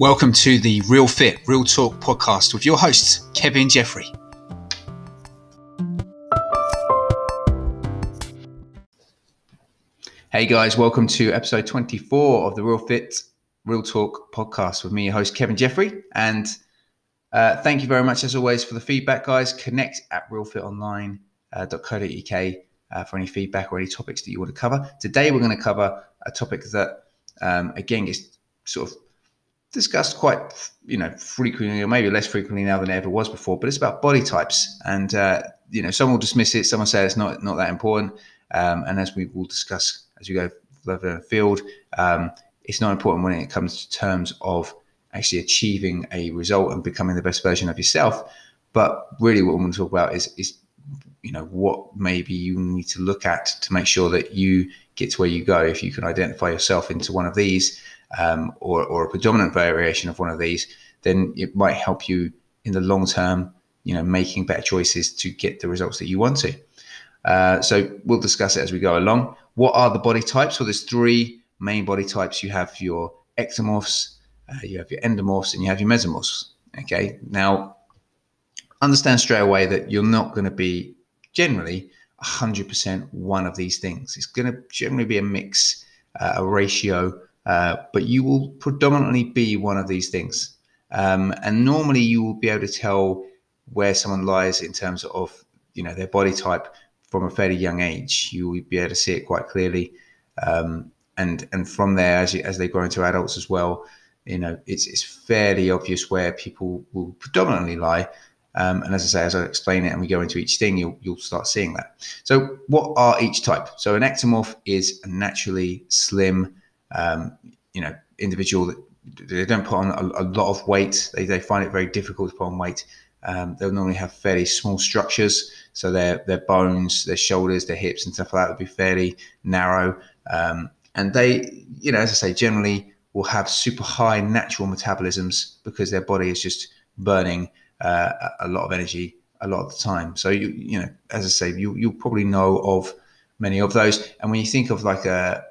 Welcome to the Real Fit, Real Talk podcast with your hosts, Kevin Jeffrey. Hey guys, welcome to episode 24 of the Real Fit, Real Talk podcast with me, your host, Kevin Jeffrey. And uh, thank you very much, as always, for the feedback, guys. Connect at realfitonline.co.uk uh, uh, for any feedback or any topics that you want to cover. Today, we're going to cover a topic that, um, again, is sort of discussed quite you know frequently or maybe less frequently now than it ever was before but it's about body types. And uh, you know some will dismiss it some will say it's not not that important. Um, and as we will discuss as we go further in the field um, it's not important when it comes to terms of actually achieving a result and becoming the best version of yourself. But really what we want to talk about is is you know what maybe you need to look at to make sure that you get to where you go if you can identify yourself into one of these um, or, or a predominant variation of one of these, then it might help you in the long term, you know, making better choices to get the results that you want to. Uh, so we'll discuss it as we go along. What are the body types? Well, there's three main body types. You have your ectomorphs, uh, you have your endomorphs, and you have your mesomorphs. Okay. Now, understand straight away that you're not going to be generally 100% one of these things. It's going to generally be a mix, uh, a ratio uh, but you will predominantly be one of these things. Um, and normally you will be able to tell where someone lies in terms of you know their body type from a fairly young age. You will be able to see it quite clearly, um, and and from there as you, as they grow into adults as well, you know it's it's fairly obvious where people will predominantly lie. Um, and as I say, as I explain it and we go into each thing, you'll you'll start seeing that. So what are each type? So an ectomorph is a naturally slim um, you know, individual that they don't put on a, a, lot of weight. They, they find it very difficult to put on weight. Um, they'll normally have fairly small structures, so their their bones, their shoulders, their hips, and stuff like that would be fairly narrow. Um, and they, you know, as I say, generally will have super high natural metabolisms because their body is just burning uh, a lot of energy a lot of the time. So you you know, as I say, you you'll probably know of many of those. And when you think of like a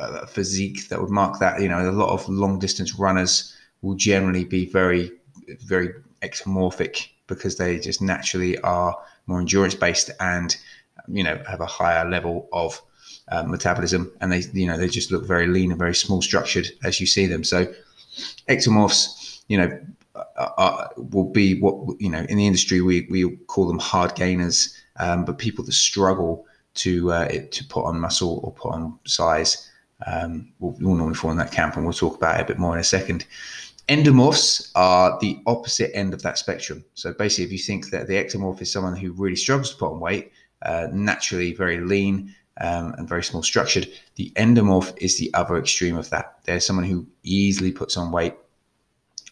uh, physique that would mark that. You know, a lot of long distance runners will generally be very, very ectomorphic because they just naturally are more endurance based and you know have a higher level of uh, metabolism and they you know they just look very lean and very small structured as you see them so ectomorphs you know are, are, will be what you know in the industry we, we call them hard gainers um, but people that struggle to uh, to put on muscle or put on size um, will, will normally fall in that camp, and we'll talk about it a bit more in a second. Endomorphs are the opposite end of that spectrum. So basically, if you think that the ectomorph is someone who really struggles to put on weight, uh, naturally very lean um, and very small structured, the endomorph is the other extreme of that. There's someone who easily puts on weight.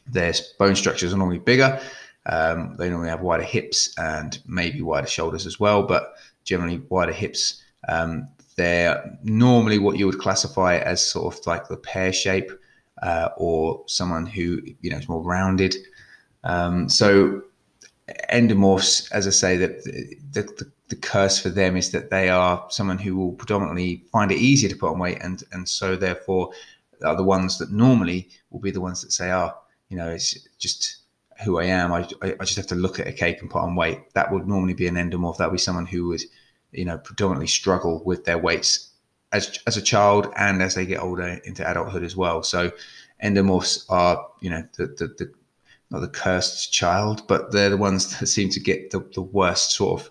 Their bone structures are normally bigger. Um, they normally have wider hips and maybe wider shoulders as well, but generally wider hips. Um, they're normally what you would classify as sort of like the pear shape uh, or someone who you know is more rounded. Um, so endomorphs, as I say, that the, the, the, curse for them is that they are someone who will predominantly find it easier to put on weight, and and so therefore are the ones that normally will be the ones that say, "Oh, you know, it's just." Who I am, I, I just have to look at a cake and put on weight. That would normally be an endomorph. That would be someone who would you know, predominantly struggle with their weights as as a child and as they get older into adulthood as well. So endomorphs are, you know, the the, the not the cursed child, but they're the ones that seem to get the, the worst sort of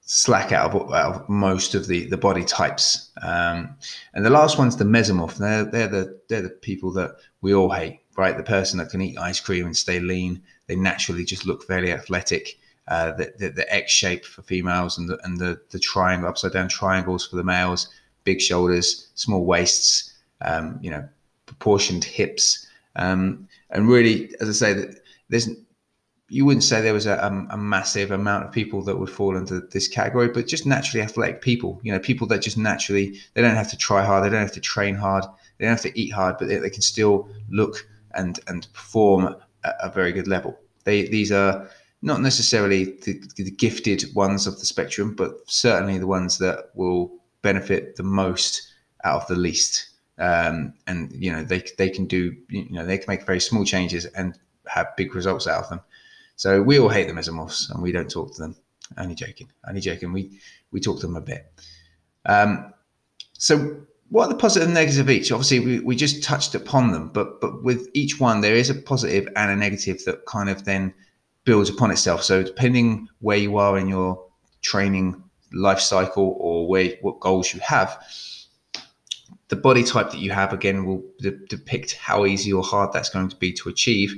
slack out of, out of most of the, the body types. Um, and the last one's the mesomorph. They're, they're the they're the people that we all hate, right? The person that can eat ice cream and stay lean. They naturally just look fairly athletic uh, the, the, the, X shape for females and the, and the, the triangle, upside down triangles for the males, big shoulders, small waists, um, you know, proportioned hips. Um, and really, as I say, that there's, you wouldn't say there was a, a, a, massive amount of people that would fall into this category, but just naturally athletic people, you know, people that just naturally, they don't have to try hard, they don't have to train hard, they don't have to eat hard, but they, they can still look and, and perform at a very good level. They, these are, not necessarily the, the, gifted ones of the spectrum, but certainly the ones that will benefit the most out of the least. um, and you know they they can do you know they can make very small changes and have big results out of them. So we all hate the mesomorphs and we don't talk to them. Only joking, only joking. We we talk to them a bit. Um, so what are the positive and negative of each? Obviously, we, we just touched upon them, but but with each one, there is a positive and a negative that kind of then builds upon itself. So depending where you are in your training life cycle or where what goals you have, the body type that you have again will de- depict how easy or hard that's going to be to achieve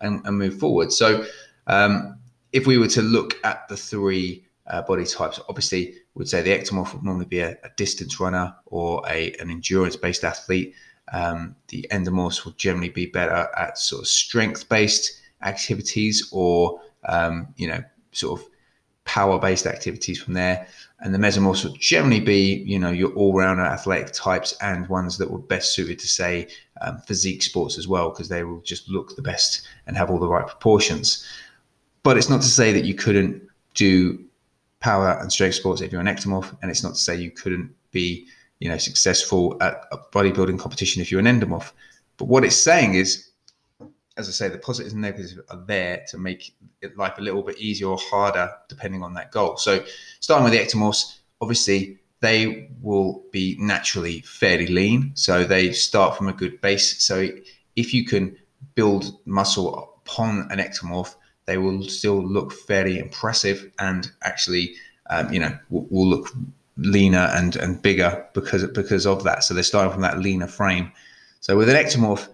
and, and move forward. So um, if we were to look at the three uh, body types, obviously would say the ectomorph would normally be a, a distance runner or a, an endurance based athlete. Um, the endomorphs will generally be better at sort of strength based activities or, um, you know, sort of power based activities from there. And the mesomorphs will generally be, you know, your all rounder athletic types and ones that were best suited to, say, um, physique sports as well, because they will just look the best and have all the right proportions. But it's not to say that you couldn't do power and strength sports if you're an ectomorph, and it's not to say you couldn't be, you know, successful at a bodybuilding competition if you're an endomorph. But what it's saying is, as I say, the positives and negatives are there to make life a little bit easier or harder depending on that goal. So, starting with the ectomorphs, obviously they will be naturally fairly lean, so they start from a good base. So, if you can build muscle upon an ectomorph, they will still look fairly impressive and actually, um, you know, will, will, look leaner and and bigger because because of that. So they're starting from that leaner frame. So with an ectomorph,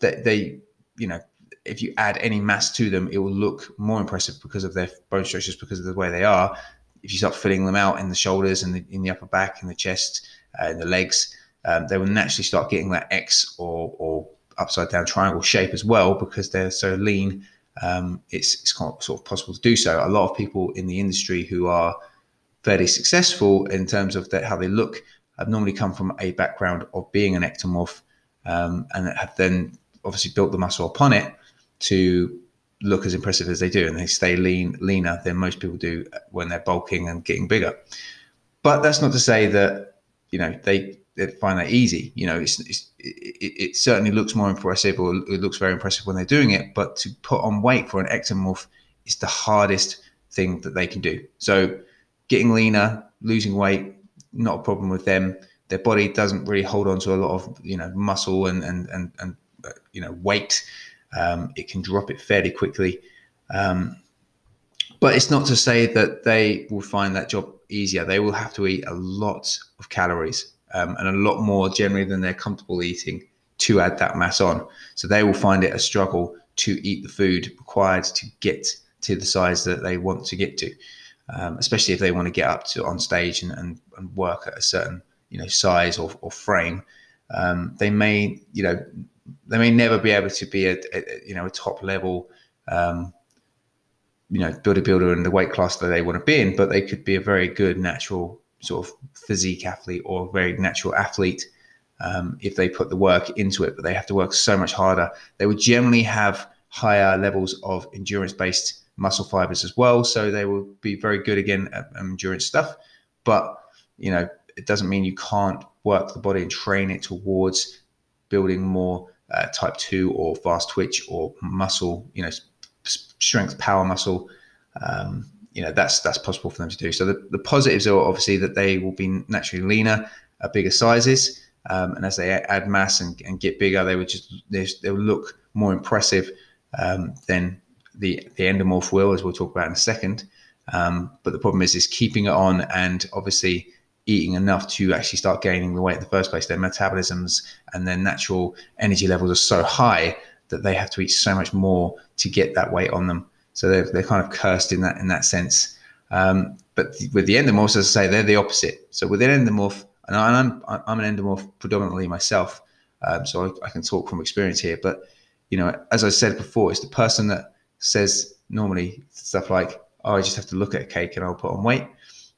they, they you know, if you add any mass to them, it will look more impressive because of their bone structures, because of the way they are. If you start filling them out in the shoulders and the, in the upper back, in the chest, uh, in the legs, um, they will naturally start getting that X or, or upside down triangle shape as well because they're so lean um, it's, it's sort of possible to do so. A lot of people in the industry who are fairly successful in terms of how they look have normally come from a background of being an ectomorph um, and have then obviously built the muscle upon it to look as impressive as they do and they stay lean leaner than most people do when they're bulking and getting bigger but that's not to say that you know they they find that easy. You know, it's, it's it, it, certainly looks more impressive, or it looks very impressive when they're doing it. But to put on weight for an ectomorph is the hardest thing that they can do. So, getting leaner, losing weight, not a problem with them. Their body doesn't really hold on to a lot of you know muscle and and and, and you know weight. Um, it can drop it fairly quickly. Um, but it's not to say that they will find that job easier. They will have to eat a lot of calories um, and a lot more generally than they're comfortable eating to add that mass on. So they will find it a struggle to eat the food required to get to the size that they want to get to, um, especially if they want to get up to on stage and, and, and work at a certain you know size or, or frame. Um, they may you know they may never be able to be a, a you know a top level um, you know bodybuilder in the weight class that they want to be in, but they could be a very good natural sort of physique athlete or very natural athlete um, if they put the work into it, but they have to work so much harder. They would generally have higher levels of endurance based muscle fibers as well. So they will be very good again at endurance stuff. But, you know, it doesn't mean you can't work the body and train it towards building more uh, type 2 or fast twitch or muscle, you know, strength power muscle um, you know that's that's possible for them to do. So the, the positives are obviously that they will be naturally leaner at bigger sizes, um, and as they add mass and, and, get bigger, they would just they, they will look more impressive um, than the the endomorph will, as we'll talk about in a second. Um, but the problem is is keeping it on and obviously eating enough to actually start gaining the weight in the first place. Their metabolisms and their natural energy levels are so high that they have to eat so much more to get that weight on them. So they're, they're kind of cursed in that in that sense. Um, but with the endomorphs, as I say, they're the opposite. So with an endomorph, and I'm I'm an endomorph predominantly myself, um, so I, I, can talk from experience here. But you know, as I said before, it's the person that says normally stuff like, "Oh, I just have to look at a cake and I'll put on weight."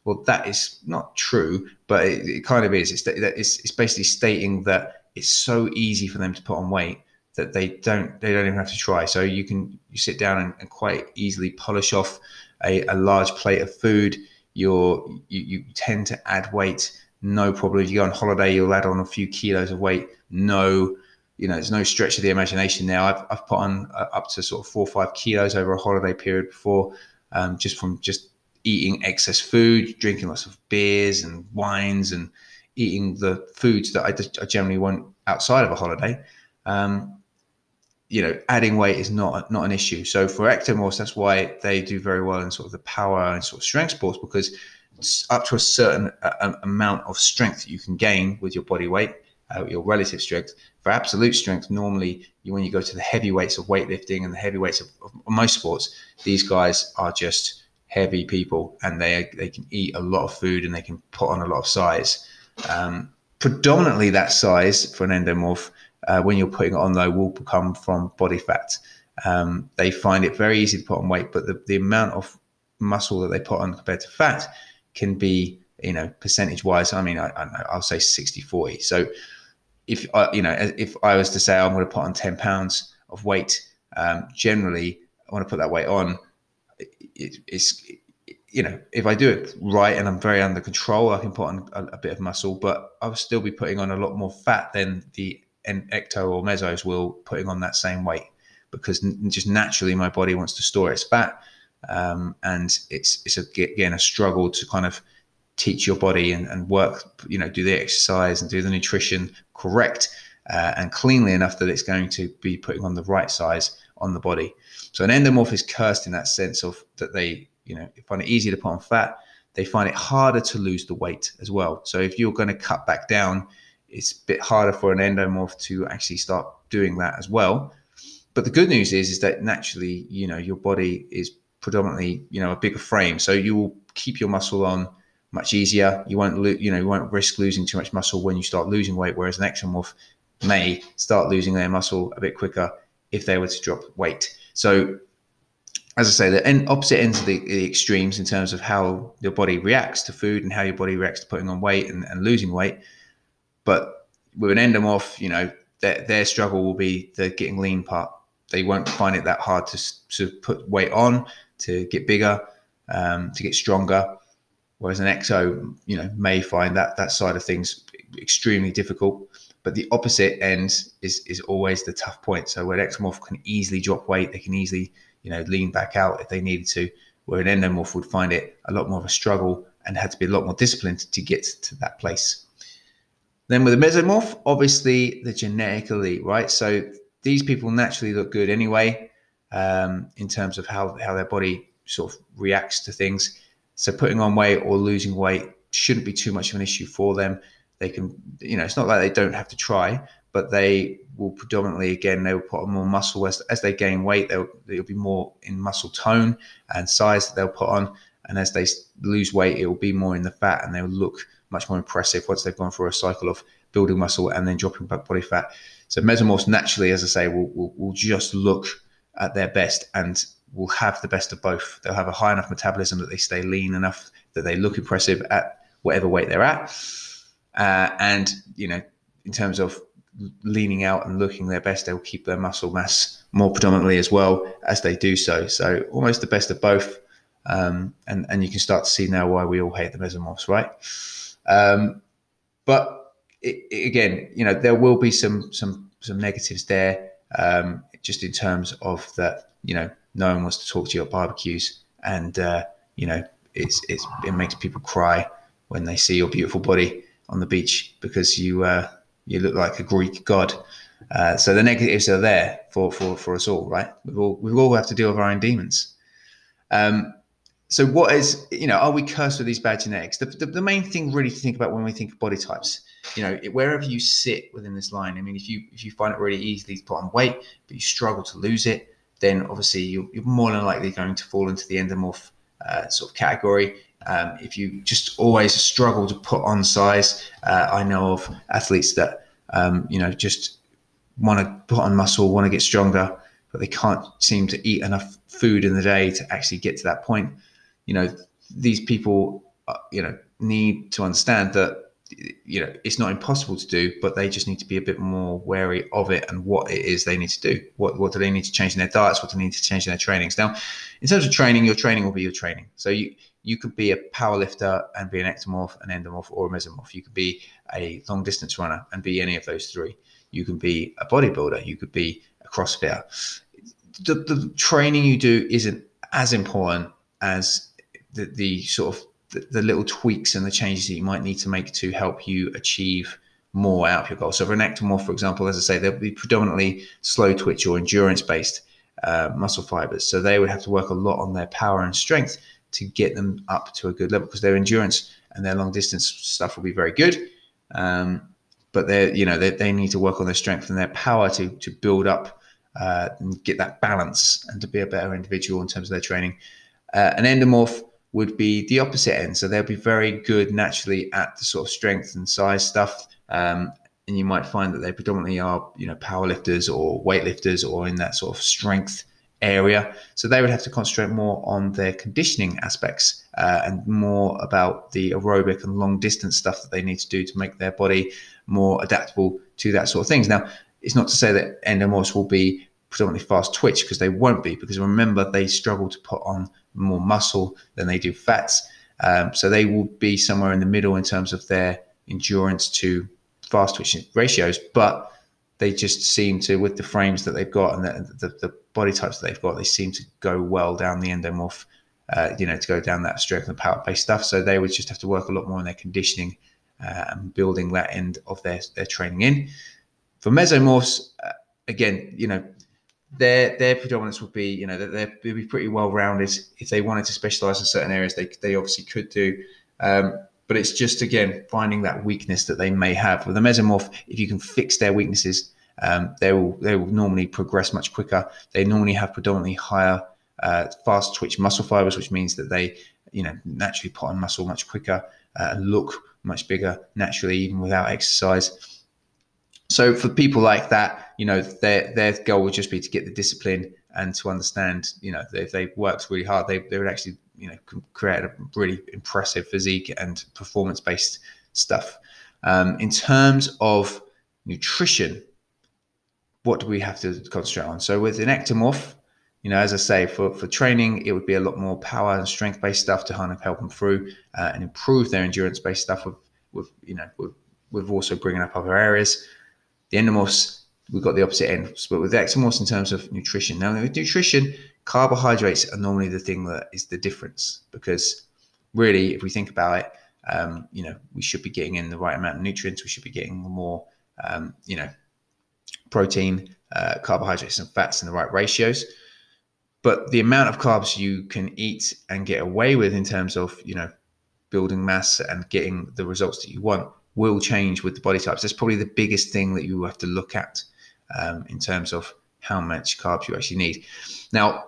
Well, that is not true, but it, it kind of is. It's, it's it's basically stating that it's so easy for them to put on weight that they don't they don't even have to try. So you can you sit down and, and quite easily polish off a, a, large plate of food. You're, you you tend to add weight no problem. If you go on holiday, you'll add on a few kilos of weight. No, you know, there's no stretch of the imagination now. I've, I've put on uh, up to sort of four or five kilos over a holiday period before, um, just from just eating excess food, drinking lots of beers and wines, and eating the foods that I, generally want outside of a holiday. Um, you know, adding weight is not not an issue. So for ectomorphs, that's why they do very well in sort of the power and sort of strength sports because it's up to a certain uh, amount of strength you can gain with your body weight, uh, your relative strength. For absolute strength, normally you, when you go to the heavyweights of weightlifting and the heavyweights of, of most sports, these guys are just heavy people and they they can eat a lot of food and they can put on a lot of size. Um, predominantly, that size for an endomorph uh, when you're putting it on though will come from body fat. Um, they find it very easy to put on weight, but the, the amount of muscle that they put on compared to fat can be, you know, percentage wise. I mean, I, I will say 60, 40. So if I, you know, if I was to say I'm going to put on 10 pounds of weight, um, generally I want to put that weight on. It, it's, you know, if I do it right and I'm very under control, I can put on a, a bit of muscle, but I'll still be putting on a lot more fat than the ecto or mesos will putting on that same weight because n- just naturally my body wants to store its fat um, and it's it's a, again a struggle to kind of teach your body and, and work you know do the exercise and do the nutrition correct uh, and cleanly enough that it's going to be putting on the right size on the body so an endomorph is cursed in that sense of that they you know find it easier to put on fat they find it harder to lose the weight as well so if you're going to cut back down it's a bit harder for an endomorph to actually start doing that as well. But the good news is, is that naturally, you know, your body is predominantly, you know, a bigger frame, so you will keep your muscle on much easier. You won't, lo- you know, you won't risk losing too much muscle when you start losing weight. Whereas an ectomorph may start losing their muscle a bit quicker if they were to drop weight. So, as I say, the opposite ends of the, the, extremes in terms of how your body reacts to food and how your body reacts to putting on weight and, and losing weight. But with an endomorph, you know, their, their struggle will be the getting lean part. They won't find it that hard to, to put weight on, to get bigger, um, to get stronger. Whereas an exo, you know, may find that that side of things extremely difficult. But the opposite end is is always the tough point. So where an ectomorph can easily drop weight, they can easily, you know, lean back out if they needed to. Where an endomorph would find it a lot more of a struggle and had to be a lot more disciplined to get to that place. Then with the mesomorph, obviously the genetic elite, right? So these people naturally look good anyway, um, in terms of how, how their body sort of reacts to things. So putting on weight or losing weight shouldn't be too much of an issue for them. They can, you know, it's not like they don't have to try, but they will predominantly, again, they will put on more muscle as, as they gain weight. They'll, they'll be more in muscle tone and size that they'll put on. And as they lose weight, it will be more in the fat and they'll look much more impressive once they've gone through a cycle of building muscle and then dropping back body fat. So mesomorphs naturally, as I say, will, will, will just look at their best and will have the best of both. They'll have a high enough metabolism that they stay lean enough that they look impressive at whatever weight they're at. Uh, and, you know, in terms of leaning out and looking their best, they'll keep their muscle mass more predominantly as well as they do so. So almost the best of both. Um, and, and you can start to see now why we all hate the mesomorphs, right? Um, but it, it, again, you know, there will be some some some negatives there, um, just in terms of that. You know, no one wants to talk to you at barbecues, and uh, you know, it's, it's it makes people cry when they see your beautiful body on the beach because you uh, you look like a Greek god. Uh, so the negatives are there for, for, for us all, right? We all we all have to deal with our own demons. Um, so what is you know are we cursed with these bad genetics the, the, the, main thing really to think about when we think of body types you know wherever you sit within this line i mean if you if you find it really easy to put on weight but you struggle to lose it then obviously you're, you're more than likely going to fall into the endomorph uh, sort of category um, if you just always struggle to put on size uh, i know of athletes that um, you know just want to put on muscle want to get stronger but they can't seem to eat enough food in the day to actually get to that point. You know, these people, uh, you know, need to understand that you know it's not impossible to do but they just need to be a bit more wary of it and what it is they need to do. What what do they need to change in their diets? What do they need to change in their trainings? Now in terms of training your training will be your training. So you you could be a power lifter and be an ectomorph, an endomorph, or a mesomorph. You could be a long distance runner and be any of those three. You can be a bodybuilder. You could be a crossfitter. The, the training you do isn't as important as the, the sort of the, the, little tweaks and the changes that you might need to make to help you achieve more out of your goal. So for an ectomorph, for example, as I say, they'll be predominantly slow twitch or endurance based uh, muscle fibers. So they would have to work a lot on their power and strength to get them up to a good level because their endurance and their long distance stuff will be very good. Um, but they you know they, they need to work on their strength and their power to to build up uh, and get that balance and to be a better individual in terms of their training. Uh, an endomorph would be the opposite end, so they'll be very good naturally at the sort of strength and size stuff. Um, and you might find that they predominantly are you know powerlifters or weightlifters or in that sort of strength area. So they would have to concentrate more on their conditioning aspects uh, and more about the aerobic and long distance stuff that they need to do to make their body more adaptable to that sort of things. Now, it's not to say that endomorphs will be predominantly fast twitch because they won't be because remember they struggle to put on more muscle than they do fats. Um, so they will be somewhere in the middle in terms of their endurance to fast twitch ratios, but they just seem to, with the frames that they've got and the, the, the body types that they've got, they seem to go well down the endomorph, uh, you know, to go down that strength and power based stuff. So they would just have to work a lot more on their conditioning uh, and building that end of their, their training in. For mesomorphs, uh, again, you know, their their predominance would be, you know, that they'd be pretty well rounded. If they wanted to specialize in certain areas, they, they obviously could do. Um, but it's just again finding that weakness that they may have with a mesomorph. If you can fix their weaknesses, um, they will they will normally progress much quicker. They normally have predominantly higher uh, fast twitch muscle fibers, which means that they you know naturally put on muscle much quicker uh, and look much bigger naturally even without exercise. So for people like that, you know, their their goal would just be to get the discipline and to understand, you know, if they worked really hard, they, they would actually you know create a really impressive physique and performance based stuff. Um, in terms of nutrition, what do we have to concentrate on? So with an ectomorph, you know, as I say, for, for training, it would be a lot more power and strength based stuff to kind of help them through uh, and improve their endurance based stuff with, with you know, with, with also bringing up other areas. The endomorphs, we've got the opposite end, but with ectomorphs in terms of nutrition. Now, with nutrition, carbohydrates are normally the thing that is the difference because really, if we think about it, um, you know, we should be getting in the right amount of nutrients. We should be getting more, um, you know, protein, uh, carbohydrates, and fats in the right ratios. But the amount of carbs you can eat and get away with in terms of, you know, building mass and getting the results that you want will change with the body types. That's probably the biggest thing that you have to look at um, in terms of how much carbs you actually need. Now,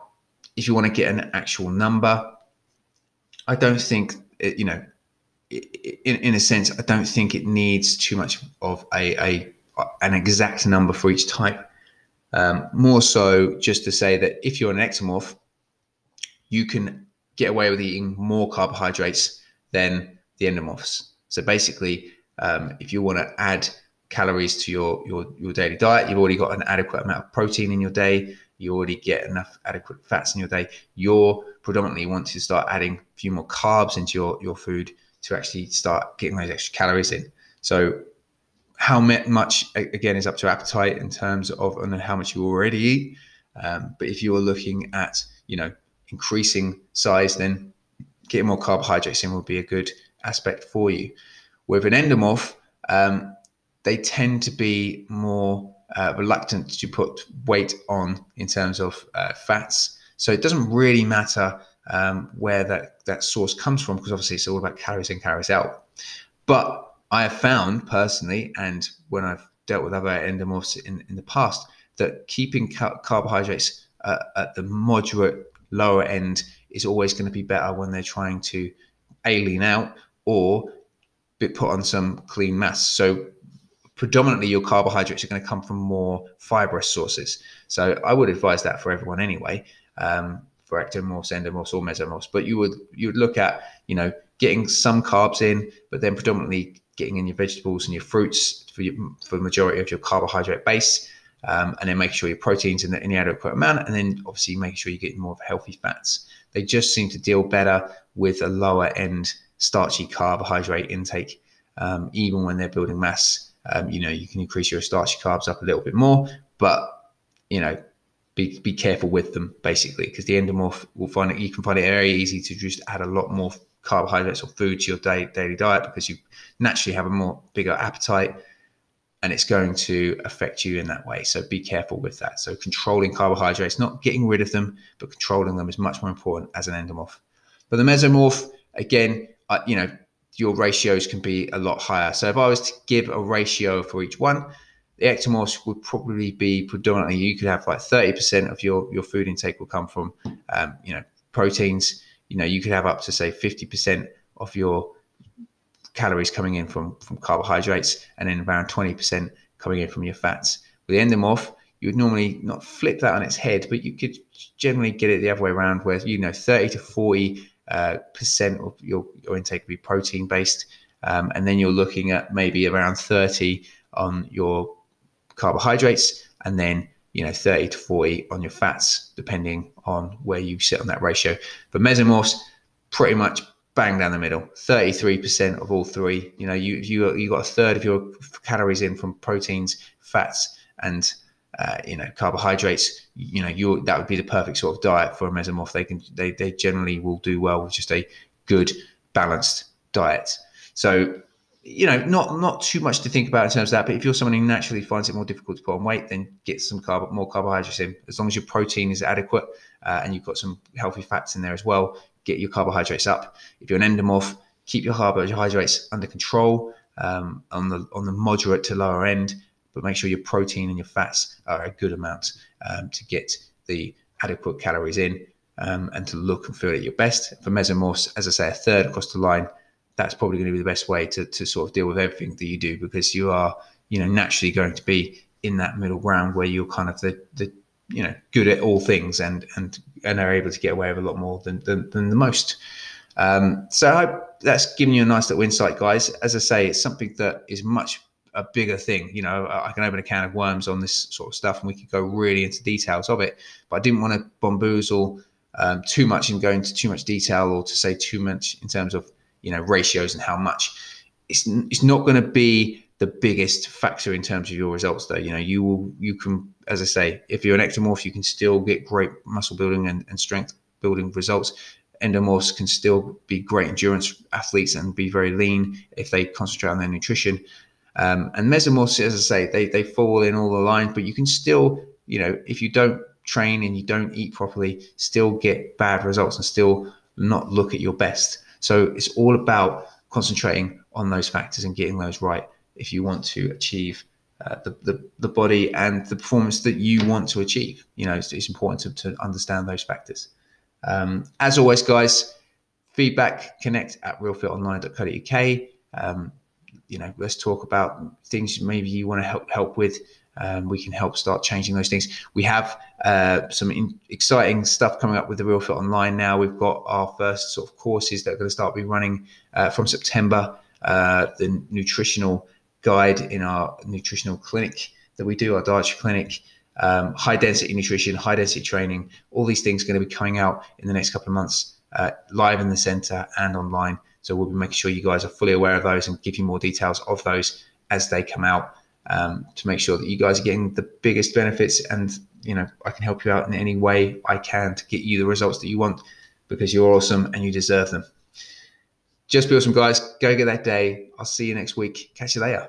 if you want to get an actual number, I don't think it, you know. In, in a sense, I don't think it needs too much of a, a an exact number for each type. Um, more so, just to say that if you're an ectomorph, you can get away with eating more carbohydrates than the endomorphs. So basically, um, if you want to add calories to your, your your daily diet, you've already got an adequate amount of protein in your day you already get enough adequate fats in your day. You're predominantly want to start adding a few more carbs into your, your food to actually start getting those extra calories in. So how much again is up to appetite in terms of and how much you already eat. Um, but if you're looking at you know increasing size, then getting more carbohydrates in will be a good aspect for you. With an endomorph, um, they tend to be more uh, reluctant to put weight on in terms of uh, fats. So it doesn't really matter um, where that, that source comes from because obviously it's all about calories in, calories out. But I have found personally, and when I've dealt with other endomorphs in, in the past, that keeping ca- carbohydrates uh, at the moderate lower end is always going to be better when they're trying to alien out or put on some clean mass. So predominantly your carbohydrates are going to come from more fibrous sources. So I would advise that for everyone anyway, um, for ectomorphs, endomorphs, or mesomorphs. But you would you would look at you know getting some carbs in, but then predominantly getting in your vegetables and your fruits for your, for the majority of your carbohydrate base. Um, and then make sure your proteins in the, in the adequate amount, and then obviously make sure you're getting more of healthy fats. they just seem to deal better with a lower end starchy carbohydrate intake, um, even when they're building mass. Um, you know, you can increase your starchy carbs up a little bit more, but you know, be, be careful with them basically because the endomorph will find it you can find it very easy to just add a lot more carbohydrates or food to your day, daily diet because you naturally have a more bigger appetite and it's going to affect you in that way. So be careful with that. So controlling carbohydrates not getting rid of them but controlling them is much more important as an endomorph. But the mesomorph again uh, you know your ratios can be a lot higher. So if i was to give a ratio for each one the ectomorphs would probably be predominantly you could have like 30% of your your food intake will come from um, you know proteins you know you could have up to say 50% of your calories coming in from from carbohydrates and then around 20% coming in from your fats. With the endomorph you would normally not flip that on its head but you could generally get it the other way around where you know 30 to 40 uh, percent of your, your intake would be protein based um, and then you're looking at maybe around 30 on your carbohydrates, and then you know 30 to 40 on your fats, depending on where you sit on that ratio. But mesomorphs, pretty much bang down the middle. 33% of all three. You know, you you you got a third of your calories in from proteins, fats, and uh, you know carbohydrates. You know, you that would be the perfect sort of diet for a mesomorph. They can they they generally will do well with just a good balanced diet. So you know, not not too much to think about in terms of that. But if you're someone who naturally finds it more difficult to put on weight, then get some carb, more carbohydrates in. As long as your protein is adequate uh, and you've got some healthy fats in there as well, get your carbohydrates up. If you're an endomorph, keep your carbohydrates under control um, on the on the moderate to lower end, but make sure your protein and your fats are a good amount um, to get the adequate calories in um, and to look and feel at your best. For mesomorphs, as I say, a third across the line that's probably going to be the best way to, to sort of deal with everything that you do because you are, you know, naturally going to be in that middle ground where you're kind of the, the you know, good at all things and and and are able to get away with a lot more than than, than the most. Um, so I hope that's given you a nice little insight, guys. As I say, it's something that is much a bigger thing. You know, I can open a can of worms on this sort of stuff, and we could go really into details of it. But I didn't want to bamboozle um, too much and go into too much detail, or to say too much in terms of you know ratios and how much it's it's not going to be the biggest factor in terms of your results though. You know you will you can as i say if you're an ectomorph you can still get great muscle building and, and strength building results. Endomorphs can still be great endurance athletes and be very lean if they concentrate on their nutrition. Um, and mesomorphs as i say they, they fall in all the lines but you can still you know if you don't train and you don't eat properly still get bad results and still not look at your best so it's all about concentrating on those factors and getting those right if you want to achieve uh, the, the, the body and the performance that you want to achieve. You know, it's, it's important to, to understand those factors. Um, as always, guys, feedback connect at realfitonline.co.uk. Um, you know, let's talk about things maybe you want to help help with um, we can help start changing those things. We have uh, some in- exciting stuff coming up with the Real Fit Online now. We've got our first sort of courses that are going to start be running uh, from September. Uh, the nutritional guide in our nutritional clinic that we do, our dietary clinic. Um, high density nutrition, high density training, all these things are going to be coming out in the next couple of months, uh, live in the center and online. So we'll be making sure you guys are fully aware of those and give you more details of those as they come out um, to make sure that you guys are getting the biggest benefits. And, you know, I can help you out in any way I can to get you the results that you want because you're awesome and you deserve them. Just be awesome, guys. Go get that day. I'll see you next week. Catch you later.